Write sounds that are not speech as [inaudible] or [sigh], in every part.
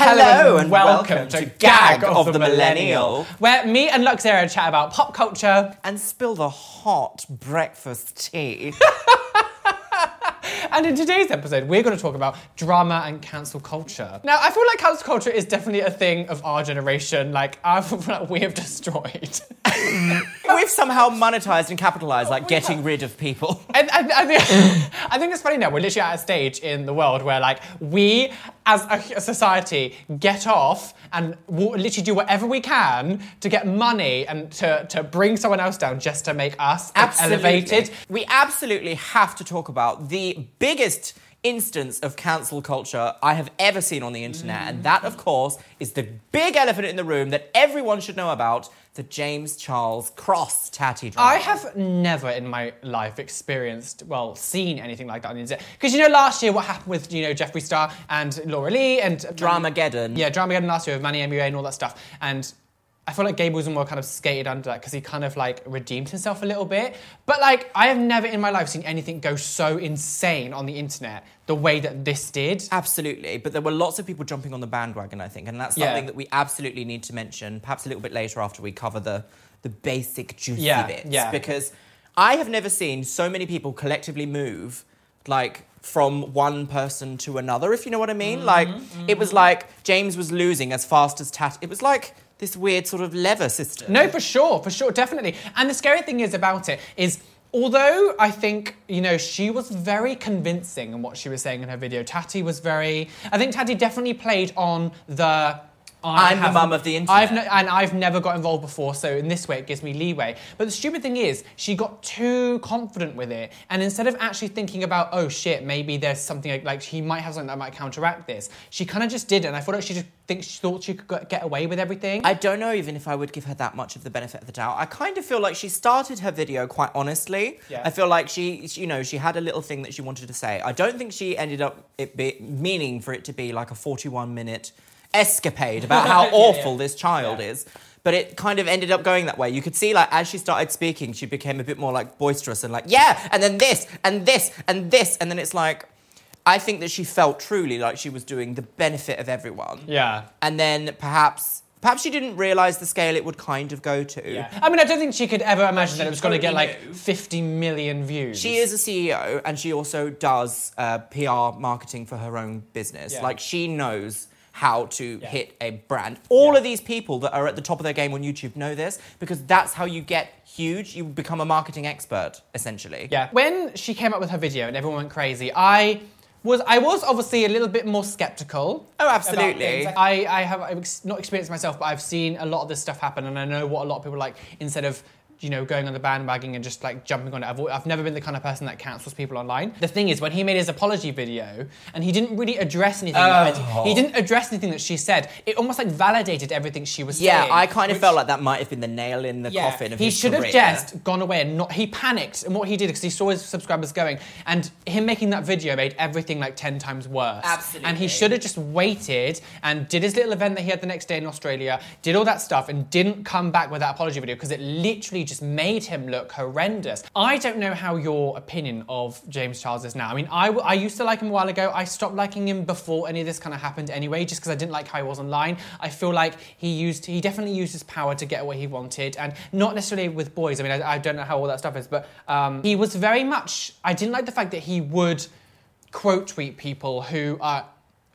Hello and welcome to Gag of the Millennial. where me and Luxera chat about pop culture. And spill the hot breakfast tea. [laughs] And in today's episode, we're going to talk about drama and cancel culture. Now, I feel like cancel culture is definitely a thing of our generation. Like, I feel like we have destroyed. [laughs] We've somehow monetized and capitalized, like getting rid of people. And, and, I, think, [laughs] I think it's funny now. We're literally at a stage in the world where, like, we as a, society get off and we'll literally do whatever we can to get money and to, to bring someone else down just to make us elevated. We absolutely have to talk about the biggest instance of cancel culture I have ever seen on the internet. And that, of course, is the big elephant in the room that everyone should know about the James Charles Cross Tati drama. I have never in my life experienced, well, seen anything like that on the internet. Because you know, last year what happened with you know Jeffree Star and Laura Lee and Dramageddon. Yeah, Dramageddon last year with Manny MUA and all that stuff. And I feel like Gabe was more kind of skated under that because he kind of like redeemed himself a little bit. But like, I have never in my life seen anything go so insane on the internet the way that this did. Absolutely, but there were lots of people jumping on the bandwagon, I think, and that's something Yeah. that we absolutely need to mention, perhaps a little bit later after we cover the the basic juicy Yeah, bits. yeah. Because I have never seen so many people collectively move like from one person to another, if you know what I mean. Mm-hmm, like it was mm-hmm. like James was losing as fast as Tat. It was like this weird sort of lever system. No, for sure, for sure, definitely. And the scary thing is about it is, although I think you know she was very convincing in what she was saying in her video, Tati was very. I think Tati definitely played on the. I I'm the mum of the internet. I've no, and I've never got involved before, so in this way it gives me leeway. But the stupid thing is, she got too confident with it, and instead of actually thinking about, oh shit, maybe there's something like, like he might have something that might counteract this, she kind of just did it. And I thought like she just think she thought she could get away with everything. I don't know even if I would give her that much of the benefit of the doubt. I kind of feel like she started her video quite honestly. Yeah. I feel like she, she- you know, she had a little thing that she wanted to say. I don't think she ended up it be, meaning for it to be like a 41 minute escapade about how [laughs] awful yeah. this child Yeah. is. But it kind of ended up going that way. You could see, like, as she started speaking, she became a bit more like boisterous and like, yeah, and then this, and this, and this, and then it's like, I think that she felt truly like she was doing the benefit of everyone yeah. and then perhaps perhaps she didn't realize the scale it would kind of go to. Yeah. I mean, I don't think she could ever imagine that it was going to get like 50 million views. She is a CEO and she also does uh, PR marketing for her own business. Yeah. Like she knows how to Yeah. hit a brand. All Yeah. of these people that are at the top of their game on YouTube know this because that's how you get huge. You become a marketing expert essentially. Yeah. When she came up with her video and everyone went crazy, I was I was obviously a little bit more skeptical. Oh, absolutely. I, I have I've not experienced myself, but I've seen a lot of this stuff happen, and I know what a lot of people like. Instead of you know going on the bandwagon and just like jumping on it, I've, I've never been the kind of person that cancels people online. The thing is, when he made his apology video and he didn't really address anything, that Oh. he didn't address anything that she said. It almost like validated everything she was Yeah, saying. Yeah, I kind of which- felt like that might have been the nail in the coffin of he should have just gone away and not. He panicked, and what he did because he saw his subscribers going, and him making that video made everything like ten times worse. Absolutely. And he should have just waited and did his little event that he had the next day in Australia, did all that stuff, and didn't come back with that apology video because it literally just made him look horrendous. I don't know how your opinion of James Charles is now. I mean, I, I used to like him a while ago. I stopped liking him before any of this kind of happened anyway, just because I didn't like how he was online. I feel like he used, he definitely used his power to get what he wanted, and not necessarily with boys. I mean, I, I don't know how all that stuff is, but um, he was very much. I didn't like the fact that he would quote tweet people who are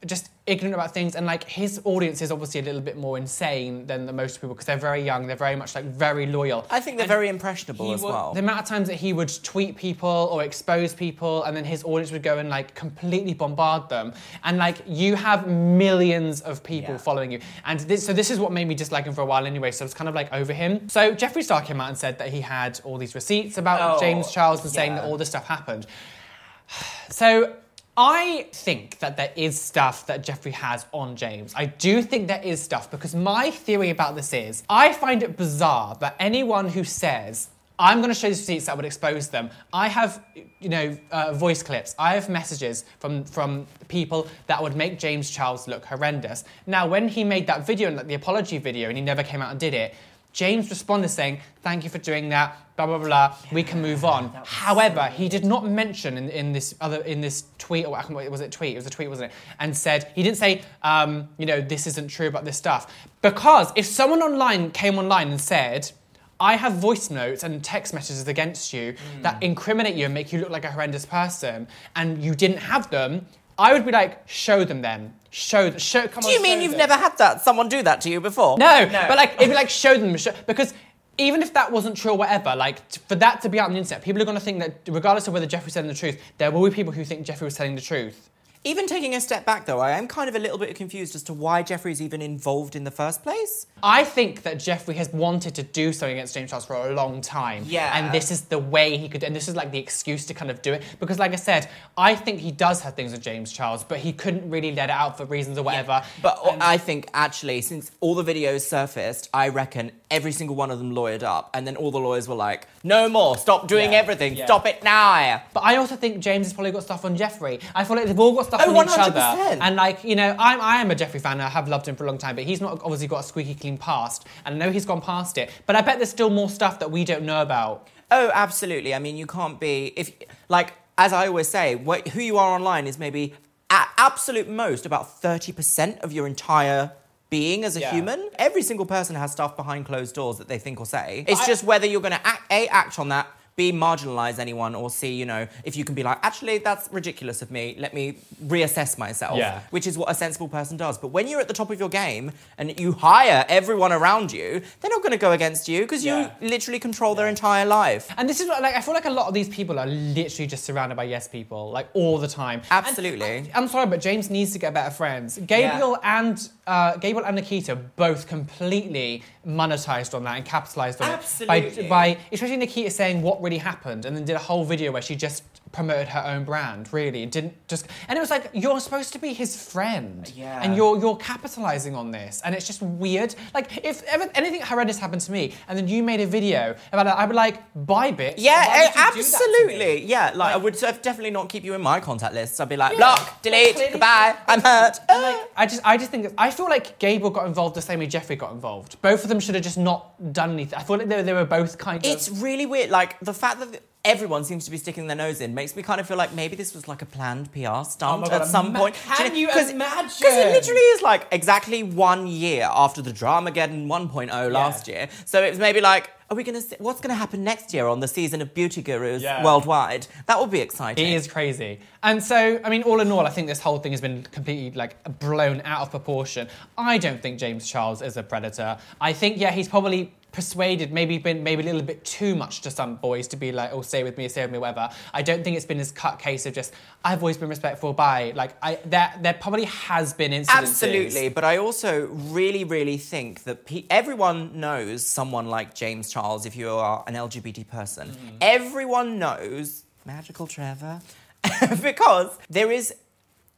just ignorant about things. And like his audience is obviously a little bit more insane than the most people because they're very young. They're very much like very loyal. I think they're And very impressionable as would- well. the amount of times that he would tweet people or expose people and then his audience would go and like completely bombard them. And like you have millions of people Yeah. following you. And this, so this is what made me dislike him for a while anyway so it's kind of like over him. So Jeffree Star came out and said that he had all these receipts about Oh, James Charles and saying yeah. that all this stuff happened. [sighs] So I think that there is stuff that Jeffrey has on James. I do think there is stuff because my theory about this is I find it bizarre that anyone who says I'm going to show these receipts that would expose them. I have, you know, uh, voice clips. I have messages from from people that would make James Charles look horrendous. Now, when he made that video, like the apology video, and he never came out and did it, James responded saying, "Thank you for doing that." Blah blah blah. we can move on. However, he did not mention in, in this other in this tweet or I was it tweet? It was a tweet, wasn't it? And said he didn't say, um, you know, this isn't true about this stuff because if someone online came online and said. I have voice notes and text messages against you that incriminate you and make you look like a horrendous person, and you didn't have them. I would be like, show them then. Show, them, show. Come Do on. you mean you've them. never had that? Someone do that to you before? No, but like it'd be like show them show, because even if that wasn't true or whatever, like t- for that to be out on the internet, people are going to think that regardless of whether Jeffrey was telling the truth, there will be people who think Jeffrey was telling the truth. Even taking a step back, though, I am kind of a little bit confused as to why Jeffrey's even involved in the first place. I think that Jeffrey has wanted to do something against James Charles for a long time. Yeah. And this is the way he could, and this is like the excuse to kind of do it. Because, like I said, I think he does have things with James Charles, but he couldn't really let it out for reasons or whatever. But um, I think actually, since all the videos surfaced, I reckon every single one of them lawyered up, and then all the lawyers were like, "No more! Stop doing Yeah, everything! yeah. Stop it now!" But I also think James has probably got stuff on Jeffrey. I feel like they've all got stuff Oh, on 100%. other. And like, you know, I'm I am a Jeffrey fan. I have loved him for a long time, but he's not obviously got a squeaky clean past. And I know he's gone past it. But I bet there's still more stuff that we don't know about. Oh, absolutely. I mean, you can't be if like as I always say, what, who you are online is maybe at absolute most about thirty percent of your entire being as a Yeah. human. Every single person has stuff behind closed doors that they think or say. It's I- just whether you're going to act, a act on that. B, marginalize anyone, or C, you know, if you can be like, actually, that's ridiculous of me, let me reassess myself, Yeah. which is what a sensible person does. But when you're at the top of your game and you hire everyone around you, they're not going to go against you because Yeah. you literally control their entire life. And this is what, like I feel like a lot of these people are literally just surrounded by yes people, like all the time. And Absolutely. I, am sorry, but James needs to get better friends. Gabriel and uh, Gabriel and Nikita both completely monetized on that and capitalized on Absolutely. it by, by especially Nikita saying what really happened and then did a whole video where she just promoted her own brand really and didn't just and it was like you're supposed to be his friend Yeah. and you're you're capitalizing on this and it's just weird like if ever anything horrendous happened to me and then you made a video about it I'd be like bye bitch Yeah, Why eh, would you do that to me?" absolutely. Yeah, like, I would definitely not keep you in my contact list. I'd be like, Yeah. block, delete, Clearly- goodbye, I'm hurt. Like, I just, I just think, I feel like Gabriel got involved the same way Jeffrey got involved. Both of them should have just not done anything. I feel like they, were- they were both kind It's of. It's really weird. Like the fact that everyone seems to be sticking their nose in makes me kind of feel like maybe this was like a planned PR stunt Oh God, at some ima- point. can you Because imagine? Because it literally is like exactly one year after the drama Dramageddon 1.0 last year. So it was maybe like, are we going to? What's going to happen next year on the season of Beauty Gurus Yeah. worldwide? That will be exciting. It is crazy. And so, I mean, all in all, I think this whole thing has been completely like blown out of proportion. I don't think James Charles is a predator. I think, yeah, he's probably persuaded, maybe been maybe a little bit too much to some boys to be like, oh, stay with me, stay with me, whatever. I don't think it's been his cut case of just, I've always been respectful, by Like, I there, there probably has been incidences. Absolutely, but I also really, really think that pe- everyone knows someone like James Charles if you are an LGBT person. Mm-hmm. Everyone knows Magical Trevor [laughs] because there is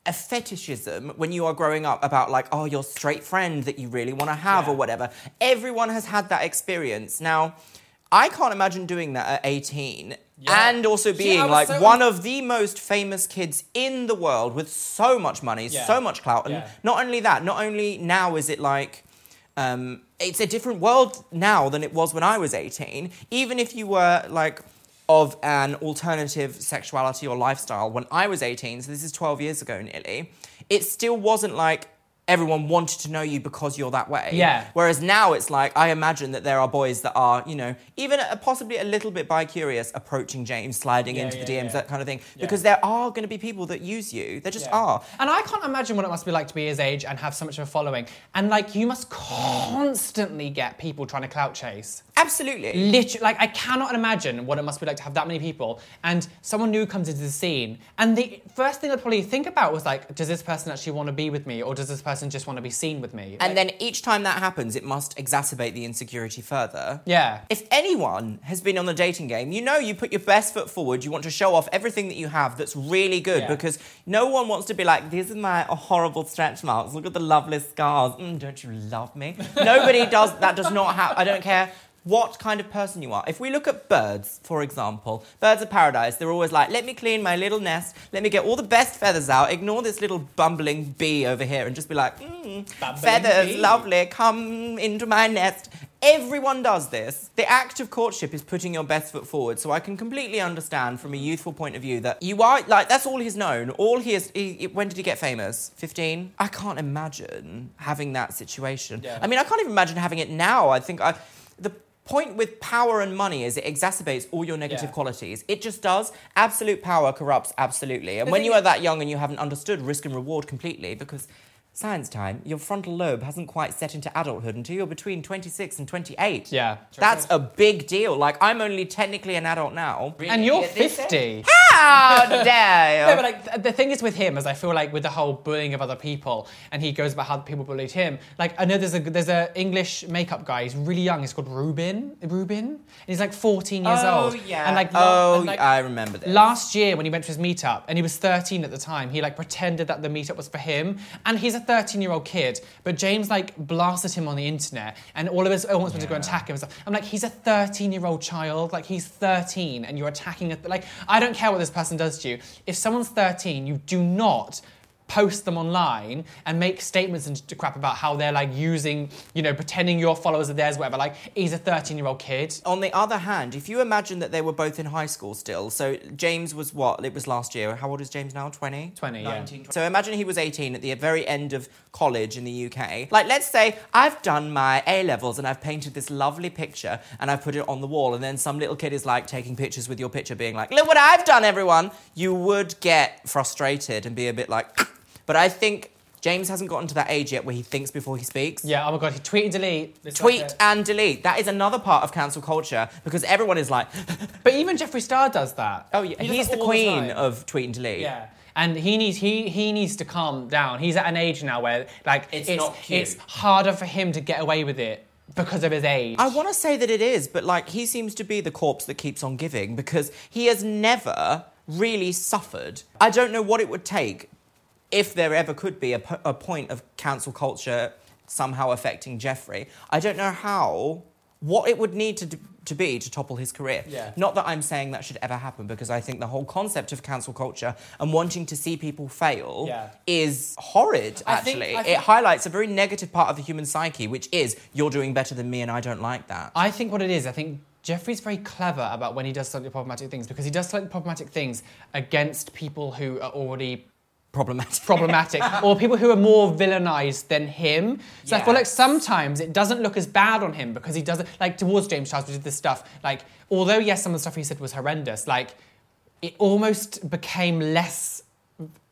a fetishism when you are growing up about like oh your straight friend that you really want to have Yeah. or whatever everyone has had that experience now i can't imagine doing that at 18 Yeah. and also being was like so- one of the most famous kids in the world with so much money Yeah. so much clout and Yeah. not only that not only now is it like um, it's a different world now than it was when I was 18. Even if you were like of an alternative sexuality or lifestyle when I was 18, so this is 12 years ago nearly, it still wasn't like everyone wanted to know you because you're that way. Yeah. Whereas now it's like, I imagine that there are boys that are, you know, even a, possibly a little bit bi curious approaching James, sliding Yeah, into yeah, the DMs, yeah. that kind of thing. Because there are going to be people that use you. There just are. And I can't imagine what it must be like to be his age and have so much of a following. And like, you must constantly get people trying to clout chase. Absolutely. Literally, like, I cannot imagine what it must be like to have that many people. And someone new comes into the scene, and the first thing I'd probably think about was like, does this person actually want to be with me, or does this person just want to be seen with me? And Like, then each time that happens, it must exacerbate the insecurity further. yeah. If anyone has been on the dating game, you know you put your best foot forward. You want to show off everything that you have that's really good Yeah. because no one wants to be like, these are my horrible stretch marks. Look at the lovely scars. Mm, don't you love me? [laughs] Nobody does that. Does not happen, I don't care what kind of person you are. If we look at birds, for example, birds of paradise, they're always like, let me clean my little nest, let me get all the best feathers out, ignore this little bumbling bee over here, and just be like, mm, feathers, bee. lovely, come into my nest. everyone does this. The act of courtship is putting your best foot forward. So I can completely understand from a youthful point of view that you are like that's all he's known. All he is. He, when did he get famous? Fifteen. I can't imagine having that situation. Yeah. I mean, I can't even imagine having it now. I think I, the point with power and money is it exacerbates all your negative Yeah. qualities. It just does. Absolute power corrupts absolutely. And when you are that young and you haven't understood risk and reward completely, because science time, your frontal lobe hasn't quite set into adulthood until you're between 26 and 28. Yeah. That's a big deal. Like, I'm only technically an adult now. And you're 50. How [laughs] dare you? No, but like th- the thing is with him is I feel like with the whole bullying of other people, and he goes about how people bullied him. Like I know there's a there's a English makeup guy. He's really young. He's called Rubin. Rubin? And he's like 14 years oh, old. yeah. And like oh, and, like, I remember this. Last year, when he went to his meetup, and he was 13 at the time, he like pretended that the meetup was for him, and he's a 13 year old kid. But James like blasted him on the internet, and all of us all wants me to go and attack him. and stuff. I'm like, he's a 13 year old child, like he's 13, and you're attacking it. Like I don't care what this person does to you. If someone's 13, you do not post them online and make statements and crap about how they're like using, you know, pretending your followers are theirs, whatever. Like he's a 13 year old kid. On the other hand, if you imagine that they were both in high school still, so James was what? It was last year. How old is James now? 20? 20, yeah. 19, So imagine he was 18 at the very end of college in the UK. Like, let's say I've done my A levels and I've painted this lovely picture and I've put it on the wall, and then some little kid is like taking pictures with your picture, being like, look what I've done, everyone. You would get frustrated and be a bit like, but I think. James hasn't gotten to that age yet where he thinks before he speaks. Yeah, oh my god, he tweet and delete. It's Tweet like a- and delete. That is another part of cancel culture because everyone is like, [laughs] But even Jeffree Star does that. oh, yeah, He does he's that the all queen time. of tweet and delete. Yeah. And he needs he he needs to calm down. He's at an age now where like It's it's not cute. it's harder for him to get away with it because of his age. I want to say that it is, but like he seems to be the corpse that keeps on giving because he has never really suffered. I don't know what it would take if there ever could be a, point of cancel culture somehow affecting Jeffrey. I don't know how, what it would need to, d- to be to topple his career. Yeah. Not that I'm saying that should ever happen because I think the whole concept of cancel culture and wanting to see people fail Yeah. is horrid, I think- actually. I it highlights a very negative part of the human psyche, which is you're doing better than me and I don't like that. I think what it is, I think Jeffrey's very clever about when he does slightly problematic things because he does slightly problematic things against people who are already Problematic. problematic [laughs] or people who are more villainized than him. So I feel like sometimes it doesn't look as bad on him because he doesn't like towards James Charles, we did this stuff. Like, although yes, some of the stuff he said was horrendous, like it almost became less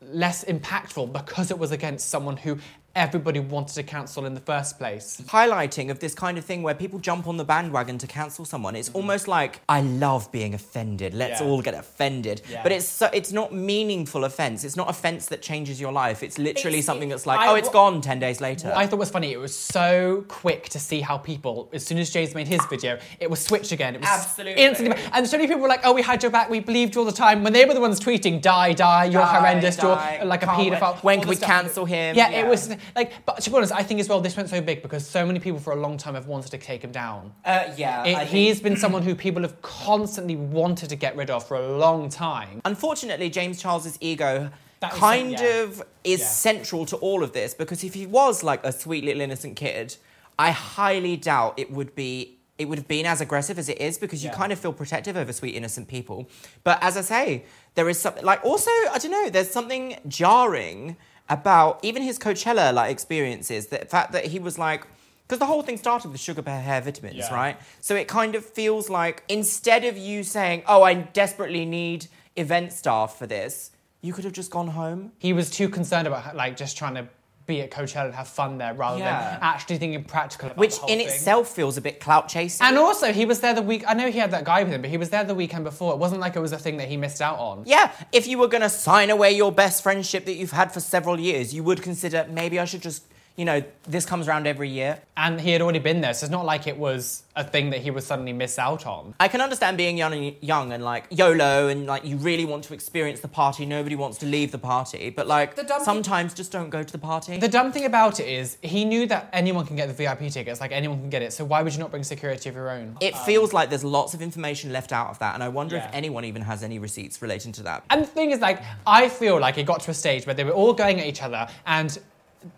less impactful because it was against someone who everybody wanted to cancel in the first place. highlighting of this kind of thing where people jump on the bandwagon to cancel someone. It's almost like I love being offended. Let's Mm-hmm. Yeah. all get offended. Yeah. But it's so, it's not meaningful offense. It's not offense that changes your life. It's literally It's- something that's like, I- oh, it's gone 10 days later. What I thought was funny, it was so quick to see how people, as soon as James made his video, it was switched again. It was Absolutely. Instantly, and so many people were like, oh, we had your back, we believed you all the time. When they were the ones tweeting, die, die, you're Die, horrendous, die, you're like a can't paedophile. When all can we stuff. cancel him? Yeah, Yeah. it was like, but to be honest, I think as well, this went so big because so many people for a long time have wanted to take him down. uh, yeah. It, he's been someone who people have constantly wanted to get rid of for a long time. Unfortunately, James Charles's ego That is kind yeah. of is Yeah. central to all of this because if he was like a sweet little innocent kid, I highly doubt it would be it would have been as aggressive as it is because you Yeah. kind of feel protective over sweet innocent people. But as I say, there is something like also I don't know, there's something jarring about even his Coachella like experiences, the fact that he was like because the whole thing started with sugar bear hair vitamins, Yeah. right? So it kind of feels like instead of you saying, "Oh, I desperately need event staff for this," you could have just gone home. He was too concerned about like just trying to be at Coachella and have fun there rather Yeah. than actually thinking practical about Which in thing. itself feels a bit clout chasing. And also, he was there the week. I know he had that guy with him, but he was there the weekend before. It wasn't like it was a thing that he missed out on. yeah, if you were going to sign away your best friendship that you've had for several years, you would consider maybe I should just, you know, this comes around every year. And he had already been there, so it's not like it was a thing that he would suddenly miss out on. I can understand being young and, young and like YOLO and like you really want to experience the party. Nobody wants to leave the party, but like The dumb thing- sometimes just don't go to the party. The dumb thing about it is, he knew that anyone can get the VIP tickets, like anyone can get it. So why would you not bring security of your own? it um, feels like there's lots of information left out of that, and I wonder Yeah. if anyone even has any receipts relating to that. And the thing is, like, I feel like it got to a stage where they were all going at each other, and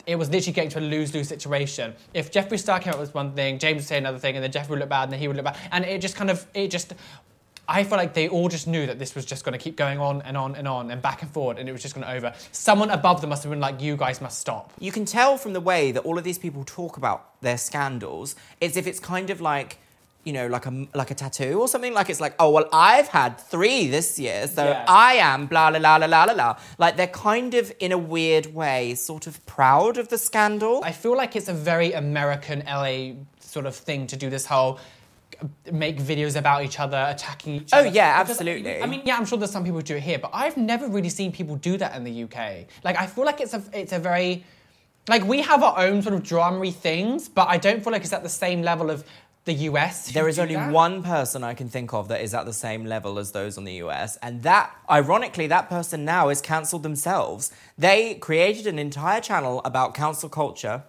it was literally getting to a lose-lose situation. If Jeffree Star came up with one thing, James would say another thing, and then Jeffree would look bad, and then he would look bad, and it just kind of it just. I feel like they all just knew that this was just going to keep going on and on and on and back and forward, and it was just going to over. Someone above them must have been like, "You guys must stop." You can tell from the way that all of these people talk about their scandals, it's if it's kind of like, you know, like a like a tattoo or something. Like it's like, oh well, I've had three this year, so Yeah. I am blah la la la la la la. Like they're kind of in a weird way, sort of proud of the scandal. I feel like it's a very American LA sort of thing to do this whole make videos about each other, attacking each Oh, other. yeah, Because, absolutely. I mean, yeah, I'm sure there's some people who do it here, but I've never really seen people do that in the UK. Like, I feel like it's a it's a very like we have our own sort of dramery things, but I don't feel like it's at the same level of the US. There is only that. one person I can think of that is at the same level as those on the US, and that, ironically, that person now is cancelled themselves. They created an entire channel about cancel culture.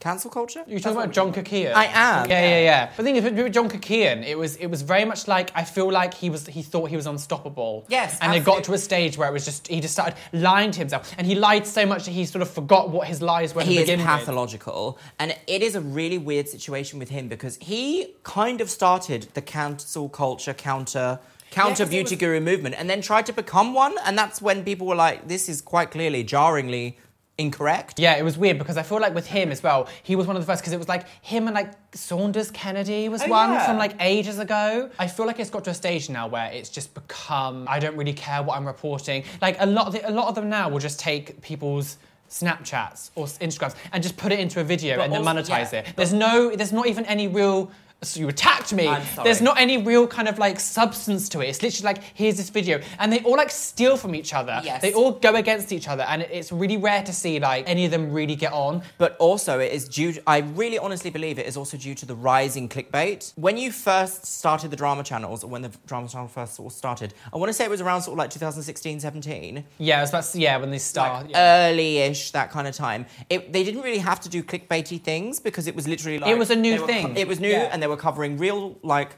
Cancel culture? You're talking about John Kuckian. I am. Yeah, yeah, yeah. But the thing is, with John Kuckian, it was it was very much like I feel like he was he thought he was unstoppable. Yes, And it got to a stage where it was just he just started lying to himself, and he lied so much that he sort of forgot what his lies were to he is begin with. pathological and it is a really weird situation with him because he kind of started the cancel culture counter counter it beauty was- guru movement and then tried to become one and that's when people were like this is quite clearly jarringly incorrect Yeah, it was weird because I feel like with him as well, he was one of the first because it was like him and like Sanders Kennedy was Oh, one yeah. from like ages ago. I feel like it's got to a stage now where it's just become I don't really care what I'm reporting. Like a lot of the, a lot of them now will just take people's Snapchats or Instagrams and just put it into a video But and then monetize yeah, it. There's no there's not even any real so you attacked me. There's not any real kind of like substance to it. It's literally like here's this video, and they all like steal from each other. Yes. They all go against each other, and it's really rare to see like any of them really get on. but also it is due i really honestly believe it is also due to the rising clickbait when you first started the drama channels or when the drama channel first sort of started i want to say it was around sort of like 2016 17 Yeah, it was about yeah when they start. like yeah. early-ish that kind of time. It, they didn't really have to do clickbaity things because it was literally like It was a new were thing. it was new, Yeah. and they were covering real like.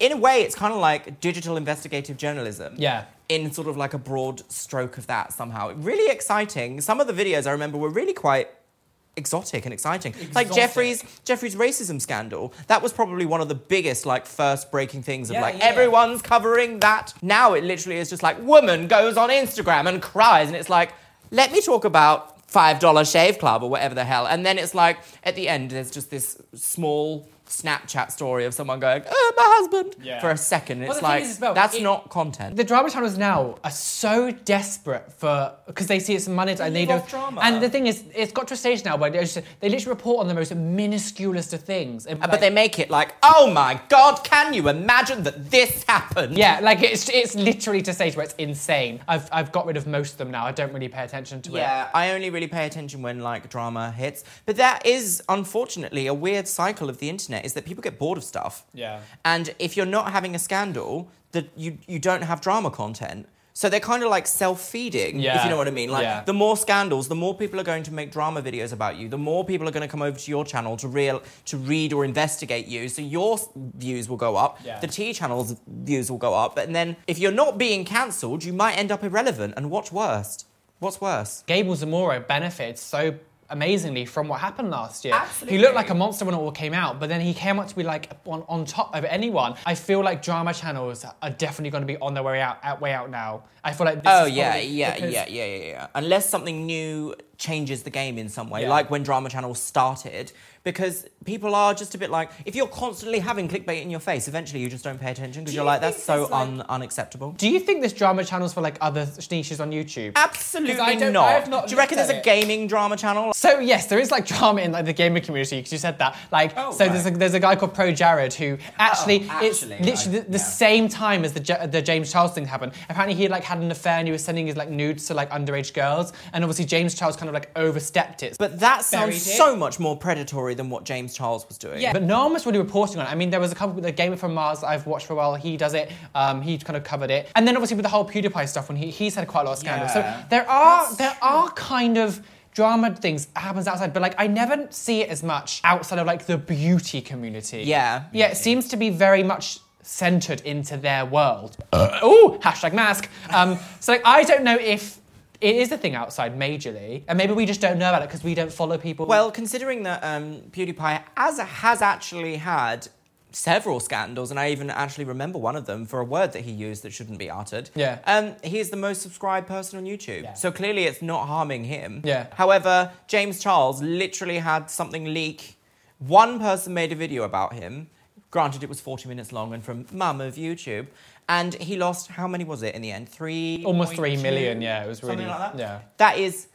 In a way, it's kind of like digital investigative journalism. Yeah. In sort of like a broad stroke of that somehow. Really exciting. Some of the videos I remember were really quite exotic and exciting. Like Jeffrey's Jeffrey's racism scandal. That was probably one of the biggest like first breaking things of Yeah, like yeah. everyone's covering that. Now it literally is just like woman goes on Instagram and cries and it's like let me talk about $5 shave club or whatever the hell. And then it's like at the end there's just this small Snapchat story of someone going, "Oh, my husband," Yeah. for a second. Well, It's like is well, that's it- not content. The drama channels now are so desperate for because they see it's money and they off drama. And the thing is, it's got to a stage now where they, just, they literally report on the most minusculest of things. And, Uh, but they make it like, oh my god, can you imagine that this happened? Yeah, like it's it's literally to a stage where it's insane. I've I've got rid of most of them now. I don't really pay attention to it. Yeah, I only really pay attention when like drama hits. But that is unfortunately a weird cycle of the internet is that people get bored of stuff. Yeah. And if you're not having a scandal, that you you don't have drama content. So they're kind of like self-feeding, if you know what I mean. Like Yeah. the more scandals, the more people are going to make drama videos about you. The more people are going to come over to your channel to real to read or investigate you. So your views will go up. Yeah. The tea channel's views will go up. And then if you're not being cancelled, you might end up irrelevant. And what's worst? What's worse? Gabriel Zamora benefited so amazingly from what happened last year. Absolutely. He looked like a monster when it all came out, but then he came up to be like on, on top of anyone. I feel like drama channels are definitely going to be on their way out, out way out now. I feel like this Oh is yeah, yeah, yeah, yeah, yeah, yeah. Unless something new changes the game in some way, Yeah. like when drama Channel started, because people are just a bit like, if you're constantly having clickbait in your face, eventually you just don't pay attention because you're like, that's so like- un- unacceptable. Do you think there's drama channels for like other niches on YouTube? Absolutely I don't- not. I have not Do you reckon there's at a gaming drama channel? So yes, there is like drama in like the gaming community because you said that. Like, Oh, so there's a, there's a guy called ProJared who actually, oh, it's actually, literally right, the, the yeah. same time as the the James Charles thing happened. Apparently he like had an affair and he was sending his like nudes to like underage girls, and obviously James Charles kind of like overstepped it. But that sounds Buried it. so much more predatory than what James Charles was doing. yeah, but no one was really reporting on it. I mean, there was a couple, the Gamer from Mars that I've watched for a while. He does it. Um, he kind of covered it, and then obviously with the whole PewDiePie stuff, when he he's had quite a lot of scandals. Yeah. So there are That's there are kind of drama things happens outside, but like I never see it as much outside of like the beauty community. Yeah. yeah, it seems to be very much centered into their world. oh, hashtag mask. Um, so like, I don't know if it is a thing outside majorly, and maybe we just don't know about it because we don't follow people. Well, considering that um, PewDiePie as has actually had several scandals, and I even actually remember one of them for a word that he used that shouldn't be uttered. Yeah. Um, he is the most subscribed person on YouTube, Yeah. so clearly it's not harming him. Yeah. However, James Charles literally had something leak. One person made a video about him. Granted, it was 40 minutes long and from mum of YouTube. And he lost, how many was it in the end? Three? almost three 3.2? Yeah, it was really Something like that? yeah. That is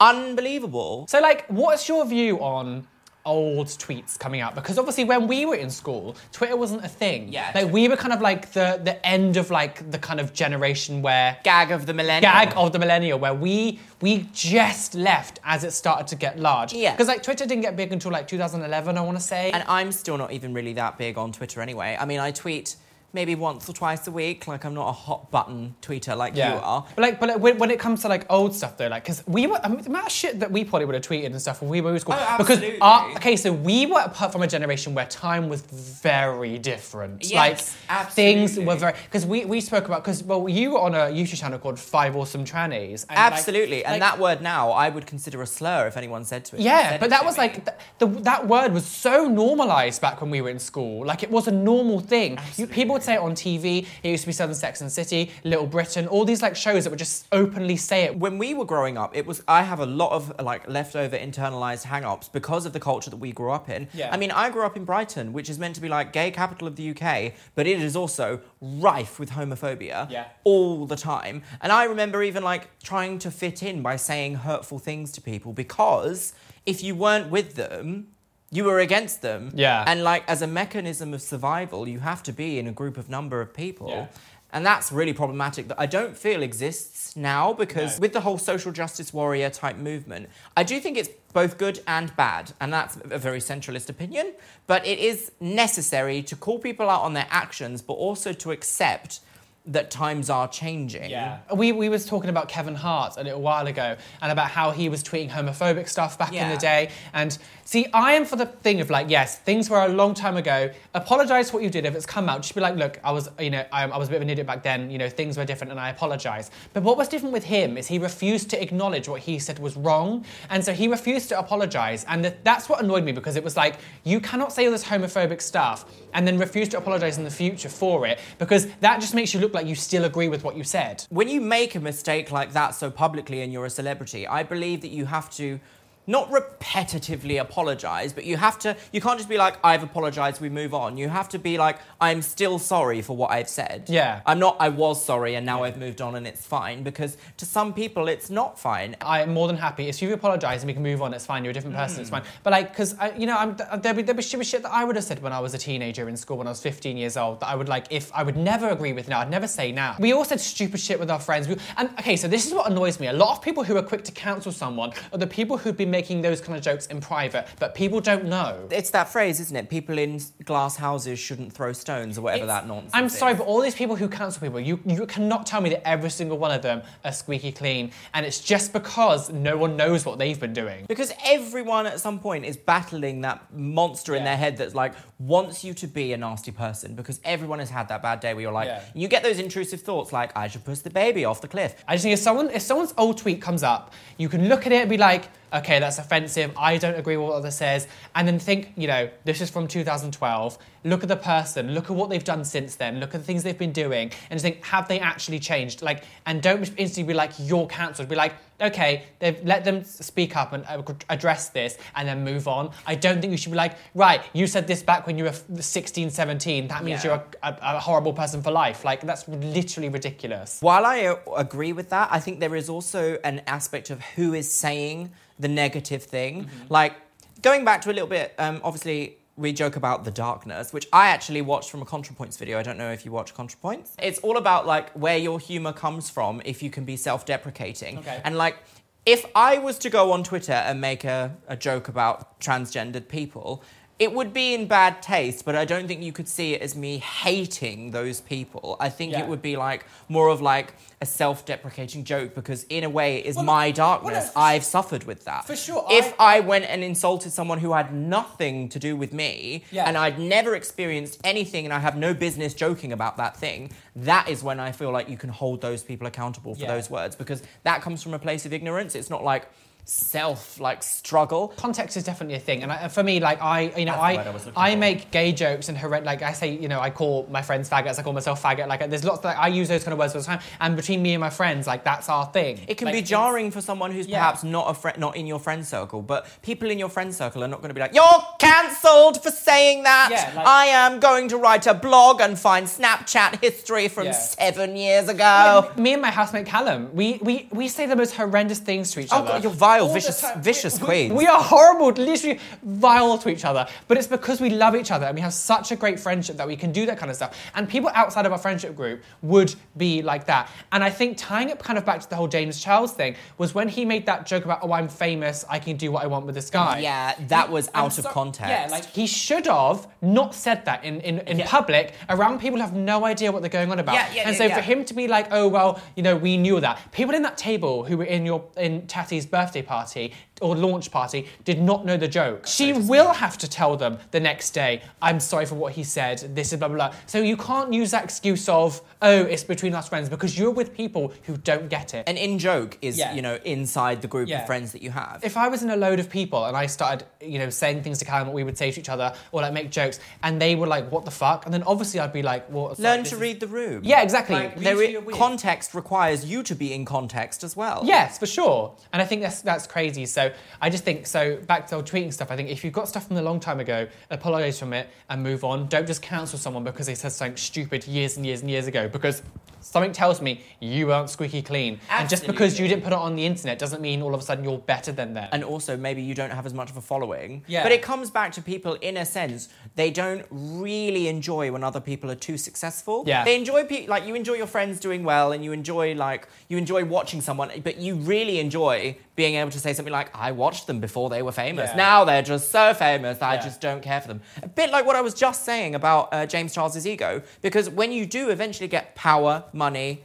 unbelievable. So, like, what's your view on old tweets coming out? Because obviously, when we were in school, Twitter wasn't a thing. Yeah, Like, we were kind of like the the end of like the kind of generation where Gag of the millennium. gag of the millennial, where we we just left as it started to get large. Yeah. Because like Twitter didn't get big until like 2011, I want to say. And I'm still not even really that big on Twitter anyway. I mean, I tweet maybe once or twice a week. Like, I'm not a hot button tweeter like you are. But like, but like, when, when it comes to like old stuff though, like, because we were, I mean, the amount of shit that we probably would have tweeted and stuff when we were in school. Oh, because absolutely. our, okay, so we were apart from a generation where time was very different. Yes, like things were very because we we spoke about because well you were on a YouTube channel called Five Awesome Trannies. And like- Absolutely. and like- that word now, I would consider a slur if anyone said to it. Yeah, but that was me. like th- the, that word was so normalized back when we were in school. Like it was a normal thing. You, people would say it on TV. It used to be Southern Sex and City, Little Britain, all these like shows that would just openly say it. when we were growing up, it was I have a lot of like leftover internalized hang-ups because of the culture that we grew up in. Yeah. I mean, I grew up in Brighton, which is meant to be like gay capital of the UK, but it is also rife with homophobia Yeah. all the time. And I remember even like trying to fit in by saying hurtful things to people because if you weren't with them, you were against them. Yeah. And like as a mechanism of survival, you have to be in a group of number of people. Yeah. And that's really problematic that I don't feel exists now because No. with the whole social justice warrior type movement, I do think it's both good and bad. And that's a very centralist opinion. But it is necessary to call people out on their actions, but also to accept that times are changing. Yeah. We, we was talking about Kevin Hart a little while ago and about how he was tweeting homophobic stuff back in the day. And see, I am for the thing of like, yes, things were a long time ago. Apologize for what you did if it's come out. Just be like, look, I was, you know, I, I was a bit of an idiot back then. You know, things were different, and I apologize. But what was different with him is he refused to acknowledge what he said was wrong, and so he refused to apologize. And th- that's what annoyed me because it was like, you cannot say all this homophobic stuff and then refuse to apologize in the future for it because that just makes you look like you still agree with what you said. When you make a mistake like that so publicly and you're a celebrity, I believe that you have to not repetitively apologize, but you have to, you can't just be like, I've apologized, we move on. You have to be like, I'm still sorry for what I've said. Yeah. I'm not, I was sorry and now I've moved on and it's fine because to some people it's not fine. I'm more than happy. If you apologise and we can move on, it's fine. You're a different person, Mm. it's fine. But like, because you know, I'm, there'd be there'd be stupid shit that I would have said when I was a teenager in school when I was 15 years old that I would like if I would never agree with now. I'd never say now. We all said stupid shit with our friends. We, and okay, so this is what annoys me. A lot of people who are quick to cancel someone are the people who've been making those kind of jokes in private, but people don't know. It's that phrase, isn't it? People in glass houses shouldn't throw stones or whatever It's- that nonsense I'm is. sorry, but all these people who cancel people, you, you cannot tell me that every single one of them are squeaky clean, and it's just because no one knows what they've been doing. Because everyone at some point is battling that monster in their head that's like wants you to be a nasty person because everyone has had that bad day where you're like Yeah. you get those intrusive thoughts like I should push the baby off the cliff. I just think if someone if someone's old tweet comes up, you can look at it and be like, okay, that's offensive. I don't agree with what other says, and then think, you know, this is from 2012. Look at the person. Look at what they've done since then. Look at the things they've been doing, and think, have they actually changed? Like, and don't instantly be like, you're cancelled. Be like, okay, they've let them speak up and address this, and then move on. I don't think you should be like, right, you said this back when you were 16, 17. That means Yeah. you're a, a, a horrible person for life. Like, that's literally ridiculous. While I uh, agree with that, I think there is also an aspect of who is saying the negative thing. Like going back to a little bit, um, obviously. We joke about the darkness, which I actually watched from a ContraPoints video. I don't know if you watch ContraPoints. It's all about like where your humor comes from if you can be self-deprecating. Okay. And like if I was to go on Twitter and make a, a joke about transgendered people, it would be in bad taste, but I don't think you could see it as me hating those people. I think Yeah. it would be like more of like a self-deprecating joke because in a way it is Well, my well, darkness. no, I've suffered with that. For sure, If I went and insulted someone who had nothing to do with me Yeah. and I'd never experienced anything and I have no business joking about that thing, that is when I feel like you can hold those people accountable for Yeah. those words because that comes from a place of ignorance. It's not like self like struggle. context is definitely a thing and I, for me like i you know That's i I I, make gay jokes and horrendous like i say you know i call my friends faggots i call myself faggot like there's lots like i use those kind of words all the time and between me and my friends like that's our thing It can Like, be jarring for someone who's Yeah. perhaps not a friend, not in your friend circle, but people in your friend circle are not going to be like, "You're cancelled for saying that." Yeah, like- I am going to write a blog and find Snapchat history from Yeah. seven years ago. me and my housemate Callum, we, we, we say the most horrendous things to each Oh other. God, you're vile, vicious, vicious we, queens. We are horrible, literally vile to each other. But it's because we love each other and we have such a great friendship that we can do that kind of stuff. And people outside of our friendship group would be like that. And I think tying it kind of back to the whole James Charles thing was when he made that joke about, oh, I'm famous, I can do what I want with this guy. yeah, that was I'm out of context. Yeah, like he should have not said that in, in, in Yeah. public around people who have no idea what they're going on about. Yeah, yeah, and so for him to be like, oh well, you know, we knew that. People in that table who were in your in Tati's birthday party or launch party did not know the joke. She will have to tell them the next day, I'm sorry for what he said, this is blah blah blah. So you can't use that excuse of, oh, it's between us friends, because you're with people who don't get it. an in joke is, Yeah. you know, inside the group Yeah. of friends that you have. if I was in a load of people and I started, you know, saying things to Callum what we would say to each other or like make jokes, and they were like, "What the fuck?" and then obviously I'd be like, "Well, sorry, Learn this to is- read the room. Yeah, exactly. Like, Read there who i- you're context requires you to be in context as well. Yes, for sure. And I think that's that's crazy. So I just think so. Back to whole tweeting stuff. I think if you've got stuff from a long time ago, apologise from it and move on. Don't just cancel someone because they said something stupid years and years and years ago. Because something tells me you aren't squeaky clean. And just because you didn't put it on the internet doesn't mean all of a sudden you're better than them. and also maybe you don't have as much of a following. Yeah. But it comes back to people in a sense they don't really enjoy when other people are too successful. Yeah. They enjoy pe- like you enjoy your friends doing well and you enjoy like you enjoy watching someone but you really enjoy being able to say something like I watched them before they were famous. Yeah. Now they're just so famous I Yeah. just don't care for them. A bit like what I was just saying about uh, James Charles's ego because when you do eventually get power, money,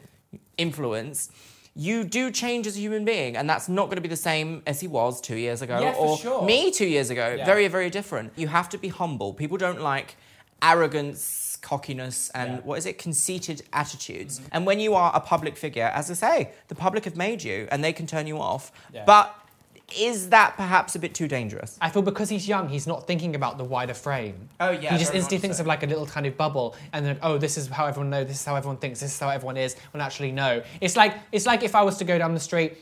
influence, you do change as a human being, and that's not going to be the same as he was two years ago, Yeah, or sure. me two years ago. Very, very different. You have to be humble. People don't like arrogance, cockiness, and Yeah. Mm-hmm. what is it, conceited attitudes. And when you are a public figure, as I say, the public have made you, and they can turn you off. Yeah. But is that perhaps a bit too dangerous? I feel because he's young, he's not thinking about the wider frame. Oh, yeah, He just instantly thinks so. of like a little kind of bubble, and then oh, this is how everyone knows, this is how everyone thinks, this is how everyone is. When actually, no. It's like it's like if I was to go down the street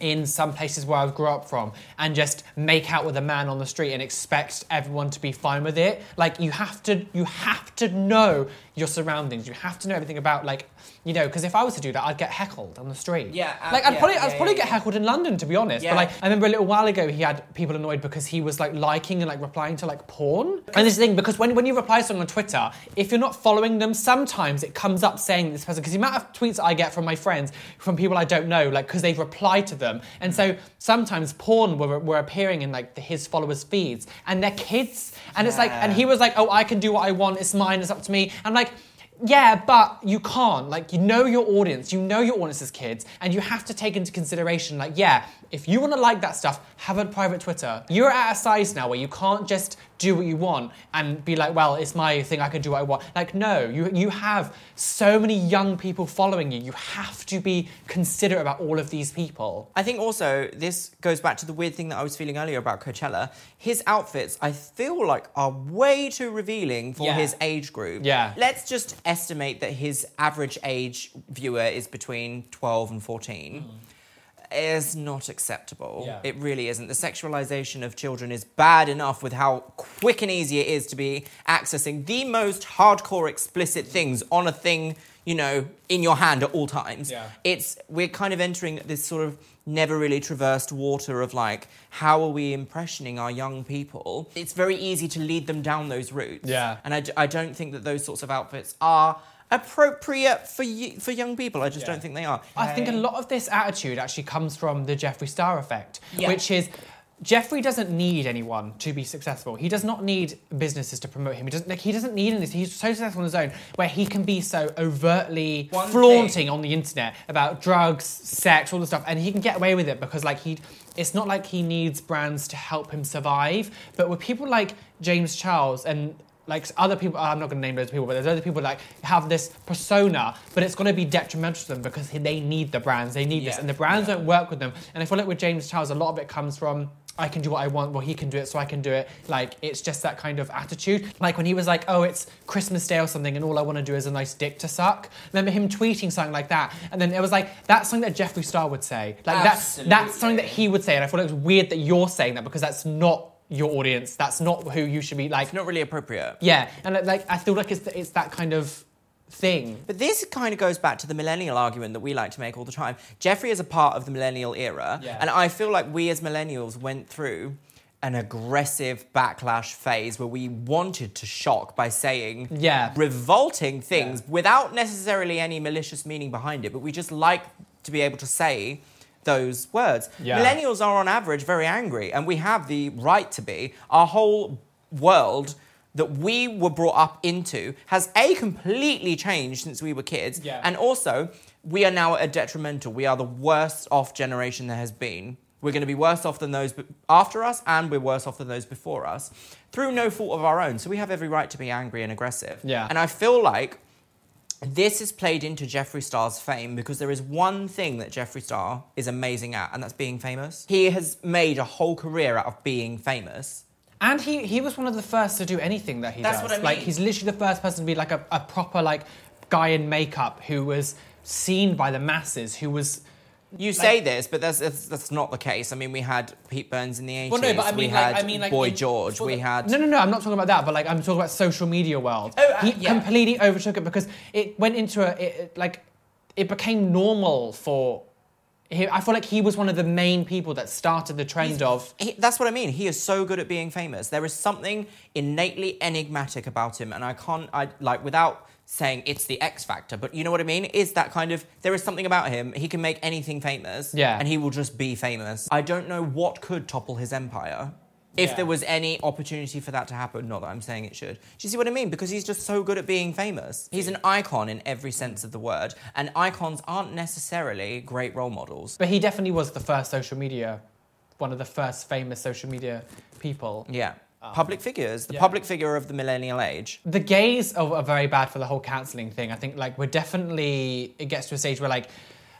in some places where I've grew up from and just make out with a man on the street and expect everyone to be fine with it. Like you have to, you have to know your surroundings. You have to know everything about like, you know, because if I was to do that, I'd get heckled on the street. Yeah, uh, like I'd yeah, probably, yeah, I'd probably yeah, get yeah. heckled in London to be honest. Yeah. But like I remember a little while ago, he had people annoyed because he was like liking and like replying to like porn. And this thing, because when, when you reply to someone on Twitter, if you're not following them, sometimes it comes up saying this person, because the amount of tweets I get from my friends, from people I don't know, like because they've replied to them. And so sometimes porn were, were appearing in like the, his followers' feeds and they're kids. And it's like, and he was like, oh, I can do what I want, it's mine, it's up to me. I'm like, yeah, but you can't. Like, you know your audience, you know your audience is kids, and you have to take into consideration, like, yeah, if you want to like that stuff, have a private Twitter. You're at a size now where you can't just do what you want and be like, well, it's my thing, I can do what I want. Like, no, you, you have so many young people following you. You have to be considerate about all of these people. I think also this goes back to the weird thing that I was feeling earlier about Coachella. His outfits, I feel like, are way too revealing for Yeah. his age group. Yeah. Let's just estimate that his average age viewer is between 12 and 14. Mm. Is not acceptable. Yeah. It really isn't. The sexualization of children is bad enough with how quick and easy it is to be accessing the most hardcore explicit things on a thing, you know, in your hand at all times Yeah. it's we're kind of entering this sort of never really traversed water of like how are we impressioning our young people it's very easy to lead them down those routes Yeah. and I don't think that those sorts of outfits are appropriate for y- for young people i just Yeah. don't think they are I think a lot of this attitude actually comes from the Jeffree Star effect, Yeah. which is Jeffrey doesn't need anyone to be successful. He does not need businesses to promote him. He doesn't like he doesn't need anything. He's so successful on his own where he can be so overtly One flaunting thing- on the internet about drugs, sex, all the stuff, and he can get away with it because like he it's not like he needs brands to help him survive. But with people like James Charles and like other people, I'm not going to name those people, but there's other people like have this persona, but it's going to be detrimental to them because they need the brands, they need this, and the brands don't work with them. And I feel like with James Charles, a lot of it comes from I can do what I want, well, he can do it, so I can do it. Like, it's just that kind of attitude. Like when he was like, oh, it's Christmas Day or something, and all I want to do is a nice dick to suck. Remember him tweeting something like that? And then it was like, that's something that Jeffree Star would say. Like, that's, that's something that he would say. And I feel like it's weird that you're saying that because that's not your audience. That's not who you should be like. Not really appropriate. Yeah. And like, I feel like it's, it's that kind of thing. But this kind of goes back to the millennial argument that we like to make all the time. Jeffrey is a part of the millennial era, Yeah. and I feel like we as millennials went through an aggressive backlash phase where we wanted to shock by saying Yeah. revolting things Yeah. without necessarily any malicious meaning behind it, but we just like to be able to say those words. Yeah. Millennials are on average very angry, and we have the right to be. Our whole world that we were brought up into has a completely changed since we were kids, Yeah. and also we are now at a detrimental. We are the worst off generation there has been. We're going to be worse off than those after us, and we're worse off than those before us through no fault of our own. So we have every right to be angry and aggressive. Yeah. And I feel like this is played into Jeffree Star's fame because there is one thing that Jeffree Star is amazing at, and that's being famous. He has made a whole career out of being famous. And he, he was one of the first to do anything that he That's does. what I Like he's literally the first person to be like a, a proper like guy in makeup who was seen by the masses, who was You say this, but that's, that's that's not the case. I mean, we had Pete Burns in the eighties. Well, no, but I we mean, like- had I mean, like, Boy in- George. We the- had No, no, no. I'm not talking about that. But like, I'm talking about social media world. Oh, uh, he yeah. completely overtook it because it went into a it, it- like it became normal for. He, I feel like he was one of the main people that started the trend of. He, that's what I mean. He is so good at being famous. There is something innately enigmatic about him, and I can't, I like, without saying it's the X factor, but you know what I mean? Is that kind of there is something about him. He can make anything famous, Yeah. and he will just be famous. I don't know what could topple his empire. If Yeah. there was any opportunity for that to happen, not that I'm saying it should. Do you see what I mean? Because he's just so good at being famous. He's an icon in every sense of the word, and icons aren't necessarily great role models. But he definitely was the first social media, one of the first famous social media people. Yeah. Um, public figures, the yeah. public figure of the millennial age. The gays are, are very bad for the whole cancelling thing. I think like we're definitely it gets to a stage where like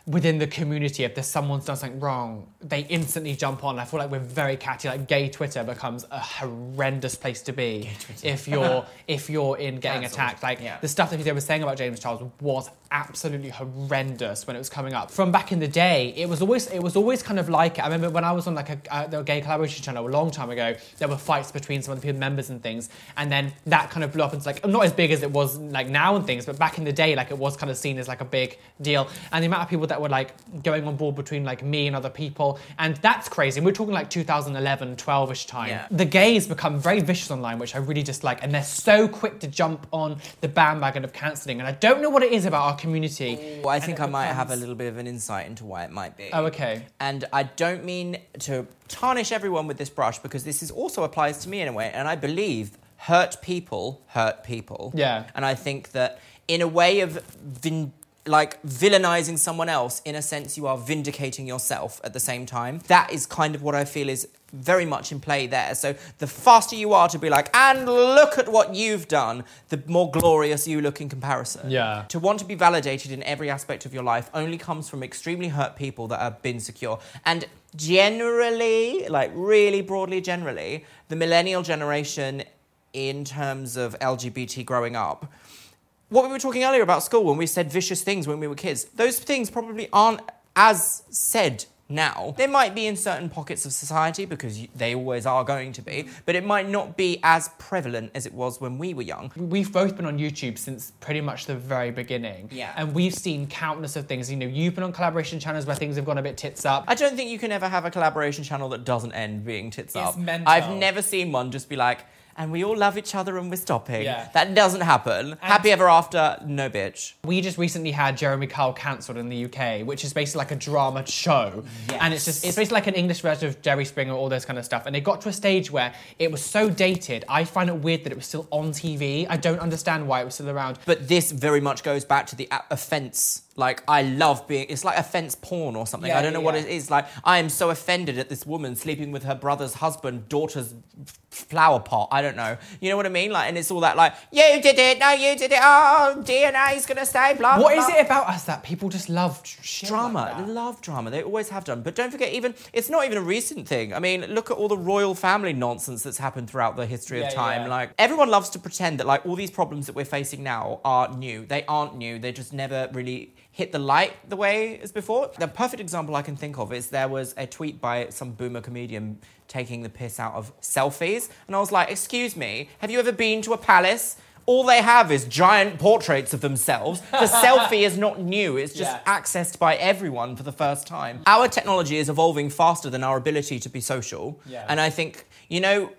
within the community, if there's someone's done something wrong, they instantly jump on. I feel like we're very catty. Like gay Twitter becomes a horrendous place to be if you're [laughs] if you're in getting Cancelled. attacked. Like Yeah. the stuff that they were saying about James Charles was absolutely horrendous when it was coming up. From back in the day, it was always it was always kind of like. I remember when I was on like a uh, the gay collaboration channel a long time ago, there were fights between some of the people members and things, and then that kind of blew up into like not as big as it was like now and things, but back in the day, like it was kind of seen as like a big deal. And the amount of people that were like going on board between like me and other people, and that's crazy. And we're talking like 2011, 12ish time. Yeah. The gays become very vicious online, which I really dislike, and they're so quick to jump on the bandwagon of cancelling. And I don't know what it is about our community. Well, I think I might have a little bit of an insight into why it might be. Oh, okay. And I don't mean to tarnish everyone with this brush because this is also applies to me in a way. And I believe hurt people hurt people. Yeah. And I think that in a way of vin- like villainizing someone else, in a sense, you are vindicating yourself at the same time. That is kind of what I feel is very much in play there. So the faster you are to be like, and look at what you've done, the more glorious you look in comparison. Yeah. To want to be validated in every aspect of your life only comes from extremely hurt people that have been secure. And generally, like really broadly generally, the millennial generation in terms of LGBT growing up, what we were talking earlier about school when we said vicious things when we were kids, those things probably aren't as said now. They might be in certain pockets of society because they always are going to be, but it might not be as prevalent as it was when we were young. We've both been on YouTube since pretty much the very beginning. Yeah. And we've seen countless of things. You know, you've been on collaboration channels where things have gone a bit tits up. I don't think you can ever have a collaboration channel that doesn't end being tits up. mental. I've never seen one just be like, and we all love each other and we're stopping. Yeah. That doesn't happen. Happy ever after, no bitch. We just recently had Jeremy Kyle cancelled in the UK, which is basically like a drama show. And it's just, it's basically like an English version of Jerry Springer, all those kind of stuff. And it got to a stage where it was so dated, I find it weird that it was still on TV. I don't understand why it was still around. But this very much goes back to the offense. Like, I love being, it's like offense porn or something. Yeah, I don't know yeah, what yeah. it is. Like, I am so offended at this woman sleeping with her brother's husband, daughter's flower pot. I don't know. You know what I mean? Like, and it's all that, like, you did it, no, you did it, oh, DNA's gonna say, blah, blah, What is it about us that people just love drama. like they love drama. They always have done. But don't forget, even it's not even a recent thing. I mean, look at all the royal family nonsense that's happened throughout the history of time. Like everyone loves to pretend that like all these problems that we're facing now are new. They aren't new. They just never really hit the light the way as before. The perfect example I can think of is there was a tweet by some boomer comedian taking the piss out of selfies, and I was like, "Excuse me, have you ever been to a palace?" All they have is giant portraits of themselves. The [laughs] selfie is not new. It's just Yeah. accessed by everyone for the first time. Our technology is evolving faster than our ability to be social. Yeah. And I think, you know,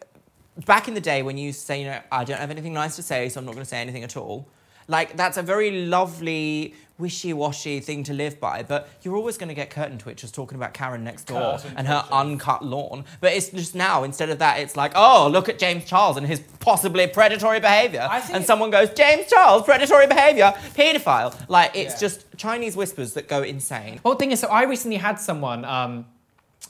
back in the day when you say, you know, I don't have anything nice to say, so I'm not going to say anything at all, like that's a very lovely, wishy washy thing to live by. But you're always going to get curtain twitchers talking about Karen next door Curtain and her twitchers. uncut lawn. But it's just now, instead of that, it's like, oh, look at James Charles and his possibly predatory behavior. And it- someone goes, James Charles, predatory behavior, paedophile. Like, it's Yeah. just Chinese whispers that go insane. Well, the thing is, so I recently had someone, um,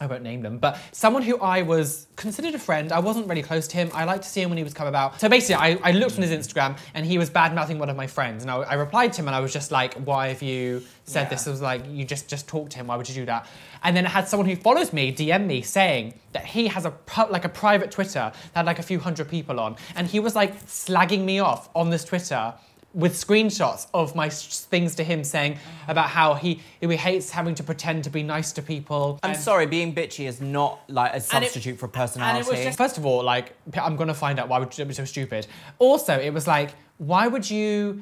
I won't name them, but someone who I was considered a friend. I wasn't really close to him. I liked to see him when he was come about. So basically, I, I looked on his Instagram and he was bad mouthing one of my friends. And I, I replied to him and I was just like, why have you said Yeah. this? I was like, you just, just talked to him. Why would you do that? And then I had someone who follows me DM me saying that he has a like a private Twitter that had like a few hundred people on. And he was like slagging me off on this Twitter with screenshots of my things to him saying about how he he hates having to pretend to be nice to people. I'm And- sorry, being bitchy is not like a and it- substitute for personality. And it was just, first of all, like, I'm gonna find out why would you be so stupid. Also, it was like, why would you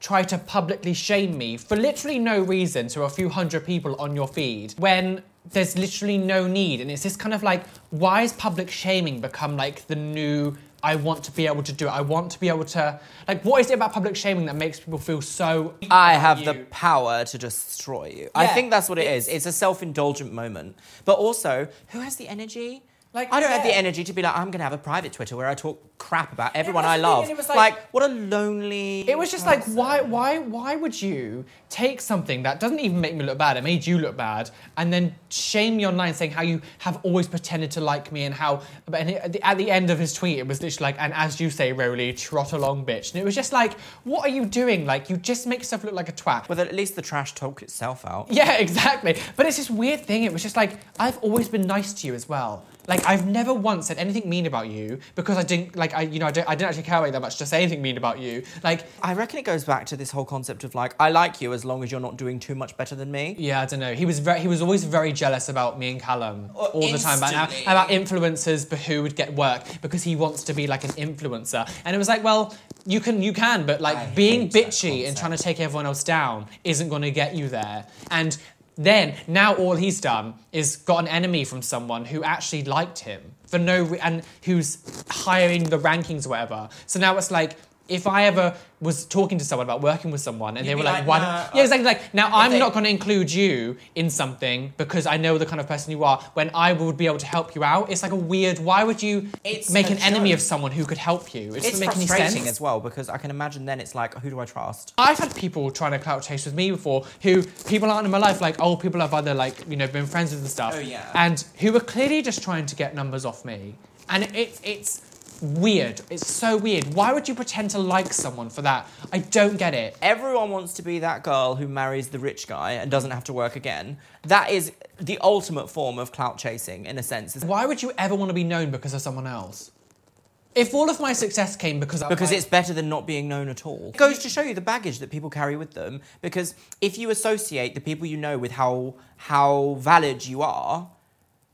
try to publicly shame me for literally no reason to a few hundred people on your feed when there's literally no need? And it's this kind of like, why is public shaming become like the new? I want to be able to do it. I want to be able to like. What is it about public shaming that makes people feel so? I have the power to destroy you. I think that's what it is. It's a self-indulgent moment. But also, who has the energy? Like, I don't have the energy to be like, I'm gonna have a private Twitter where I talk crap about everyone I love. and it was like, like- what a lonely. It was just like, why, why, why would you take something that doesn't even make me look bad? It made you look bad, and then shame me online, saying how you have always pretended to like me, and how. And at the, at the end of his tweet, it was literally like, and as you say, Rowley, trot along, bitch. And it was just like, what are you doing? Like, you just make yourself look like a twat. Well, at least the trash talked itself out. Yeah, [laughs] exactly. But it's this weird thing. It was just like I've always been nice to you as well. Like I've never once said anything mean about you because I didn't like I you know I, don't, I didn't actually care about you that much to say anything mean about you. Like I reckon it goes back to this whole concept of like, I like you as long as you're not doing too much better than me. Yeah, I don't know. He was very, he was always very jealous about me and Callum Oh, all the time about, about influencers but who would get work because he wants to be like an influencer. And it was like, well, you can you can, but like I being bitchy and trying to take everyone else down isn't going to get you there. And then now all he's done is got an enemy from someone who actually liked him for no re- and who's higher in the rankings or whatever. So now it's like if I ever was talking to someone about working with someone and You'd they were like, like, why "Nah, don't yeah exactly like now I'm they- not going to include you in something because I know the kind of person you are when I would be able to help you out. It's like a weird. Why would you It's make an enemy of someone who could help you? It It's doesn't make any frustrating as well because I can imagine then it's like, who do I trust? I've had people trying to clout chase with me before who people aren't in my life, like, oh, people I've either, like, you know, been friends with and stuff. Oh, yeah. And who were clearly just trying to get numbers off me. And it, it's weird. It's so weird. Why would you pretend to like someone for that? I don't get it. Everyone wants to be that girl who marries the rich guy and doesn't have to work again. That is the ultimate form of clout chasing, in a sense. Why would you ever want to be known because of someone else? If all of my success came because I because like- it's better than not being known at all. It goes to show you the baggage that people carry with them. Because if you associate the people you know with how how valid you are,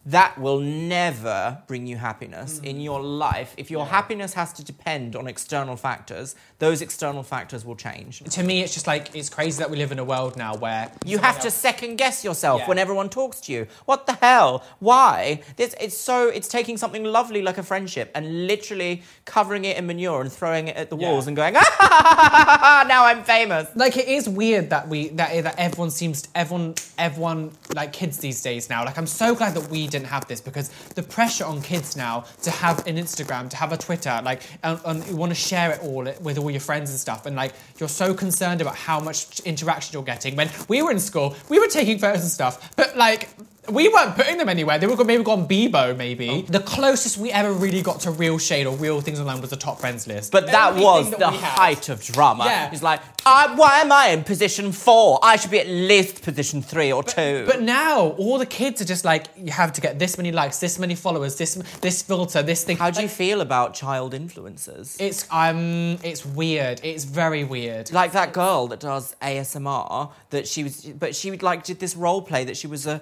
that will never bring you happiness in your life. If your happiness has to depend on external factors, those external factors will change. To me, it's just like it's crazy that we live in a world now where You have to second guess yourself Yeah. when everyone talks to you. What the hell? Why? This, it's so it's taking something lovely like a friendship and literally covering it in manure and throwing it at the Yeah. walls and going, [laughs] ah, now I'm famous. like it is weird that we that that everyone seems everyone everyone like kids these days now like i'm so glad that we didn't have this because the pressure on kids now to have an instagram to have a twitter like and, and you want to share it all with all your friends and stuff and like you're so concerned about how much interaction you're getting. When we were in school we were taking photos and stuff but like we weren't putting them anywhere. They were maybe gone Bebo, maybe. The closest we ever really got to real shade or real things online was the top friends list. But that Everything was that the height of drama. Yeah. It's like, I, why am I in position four? I should be at least position three or two. But now all the kids are just like, you have to get this many likes, this many followers, this this filter, this thing. How do you Like, feel about child influencers? It's um, it's weird. It's very weird. like that girl that does ASMR that she was but she like did this role play that she was a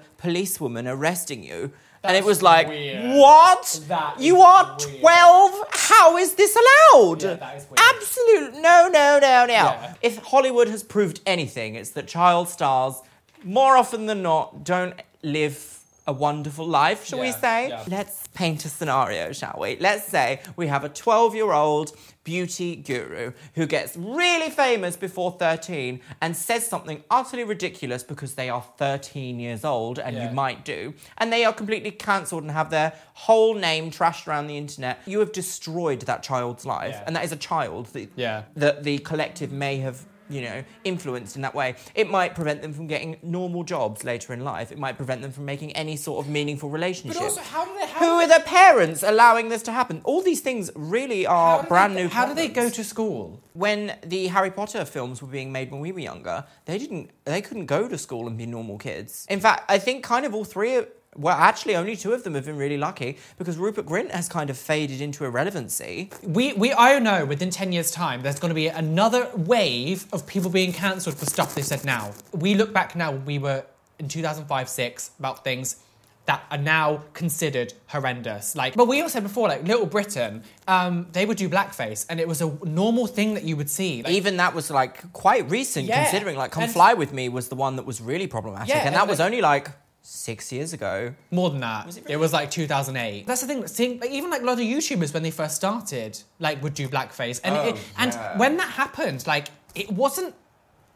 policewoman arresting you and it was like weird. what That you are weird. 12 how is this allowed Yeah, that is weird. absolute no no no no Yeah. if hollywood has proved anything it's that child stars more often than not don't live a wonderful life, shall we say? yeah. Let's paint a scenario, shall we? Let's say we have a 12 year old beauty guru who gets really famous before 13 and says something utterly ridiculous because they are 13 years old and Yeah. you might do, and they are completely cancelled and have their whole name trashed around the internet. You have destroyed that child's life, Yeah. and that is a child that, Yeah. that the collective may have. You know, influenced in that way. It might prevent them from getting normal jobs later in life. It might prevent them from making any sort of meaningful relationship. But also, how do they? How Who do are the parents allowing this to happen? All these things really are brand they, new. How do they go to school? When the Harry Potter films were being made when we were younger, they didn't. They couldn't go to school and be normal kids. In fact, I think kind of all three. Well, actually, only two of them have been really lucky because Rupert Grint has kind of faded into irrelevancy. We, we, I know within 10 years' time, there's going to be another wave of people being cancelled for stuff they said now. We look back now, we were in 2005 6 about things that are now considered horrendous. Like, but we also said before, like Little Britain, um, they would do blackface, and it was a normal thing that you would see. Like, Even that was like quite recent, Yeah, considering like "Come and- Fly with Me" was the one that was really problematic, Yeah, and and that was only like six years ago. More than that. Was it it, was like 2008. That's the thing. Seeing, like, even like a lot of YouTubers when they first started, like would do blackface, and Oh, it, and yeah. when that happened, like it wasn't.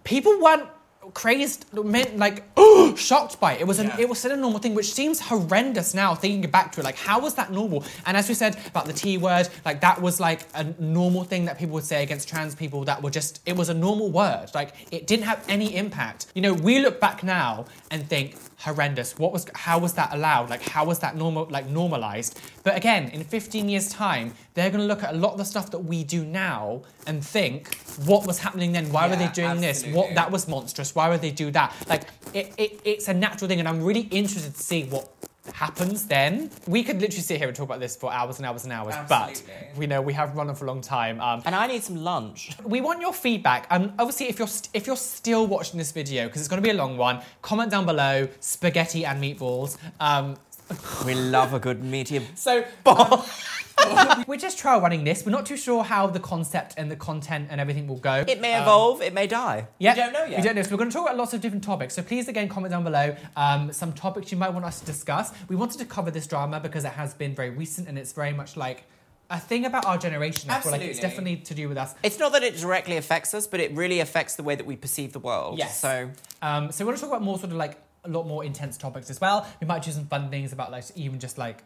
People weren't crazed, meant like [gasps] shocked by it. It was an, Yeah. it was still a normal thing, which seems horrendous now thinking back to it. Like, how was that normal? And as we said about the T word, like that was like a normal thing that people would say against trans people. That were just it was a normal word. Like it didn't have any impact. You know, we look back now and think horrendous. What was how was that allowed? Like how was that normal like normalized? But again, in 15 years time, they're going to look at a lot of the stuff that we do now and think what was happening then? Why were they doing this? What that was monstrous. Why would they do that? Like it, it, it's a natural thing, and I'm really interested to see what happens then. We could literally sit here and talk about this for hours and hours and hours, Absolutely. but we know we have run on for a long time. Um, And I need some lunch. we want your feedback. Um, obviously, if you're st- if you're still watching this video because it's going to be a long one, comment down below spaghetti and meatballs. Um, We love a good meaty. [laughs] so um, we're just trial running this. We're not too sure how the concept and the content and everything will go. It may Um, evolve. It may die. Yeah, We don't know yet. We don't know. So we're going to talk about lots of different topics. So please, again, comment down below um, some topics you might want us to discuss. We wanted to cover this drama because it has been very recent and it's very much like a thing about our generation. I feel like it's definitely to do with us. It's not that it directly affects us, but it really affects the way that we perceive the world. Yes. So Um, so we want to talk about more sort of like a lot more intense topics as well. We might do some fun things about like even just like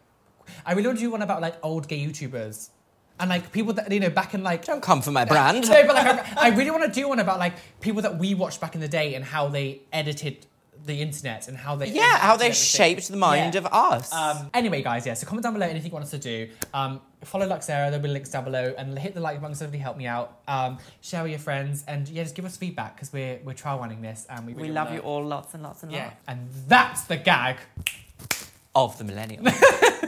I really want to do one about like old gay YouTubers. And like people that you know back in like don't come for my [laughs] brand. No, but like I, really want to do one about like people that we watched back in the day and how they edited the internet and how they yeah, how they everything. shaped the mind Yeah. of us. Um, anyway, guys, yeah. So comment down below anything you want us to do. Um, follow Luxera. There'll be links down below, and hit the like button so really help me out. Um, share with your friends, and yeah, just give us feedback because we're we're trial running this, and we we really love you all lots and lots and Yeah, lots. and that's the gag. Of the millennium. [laughs]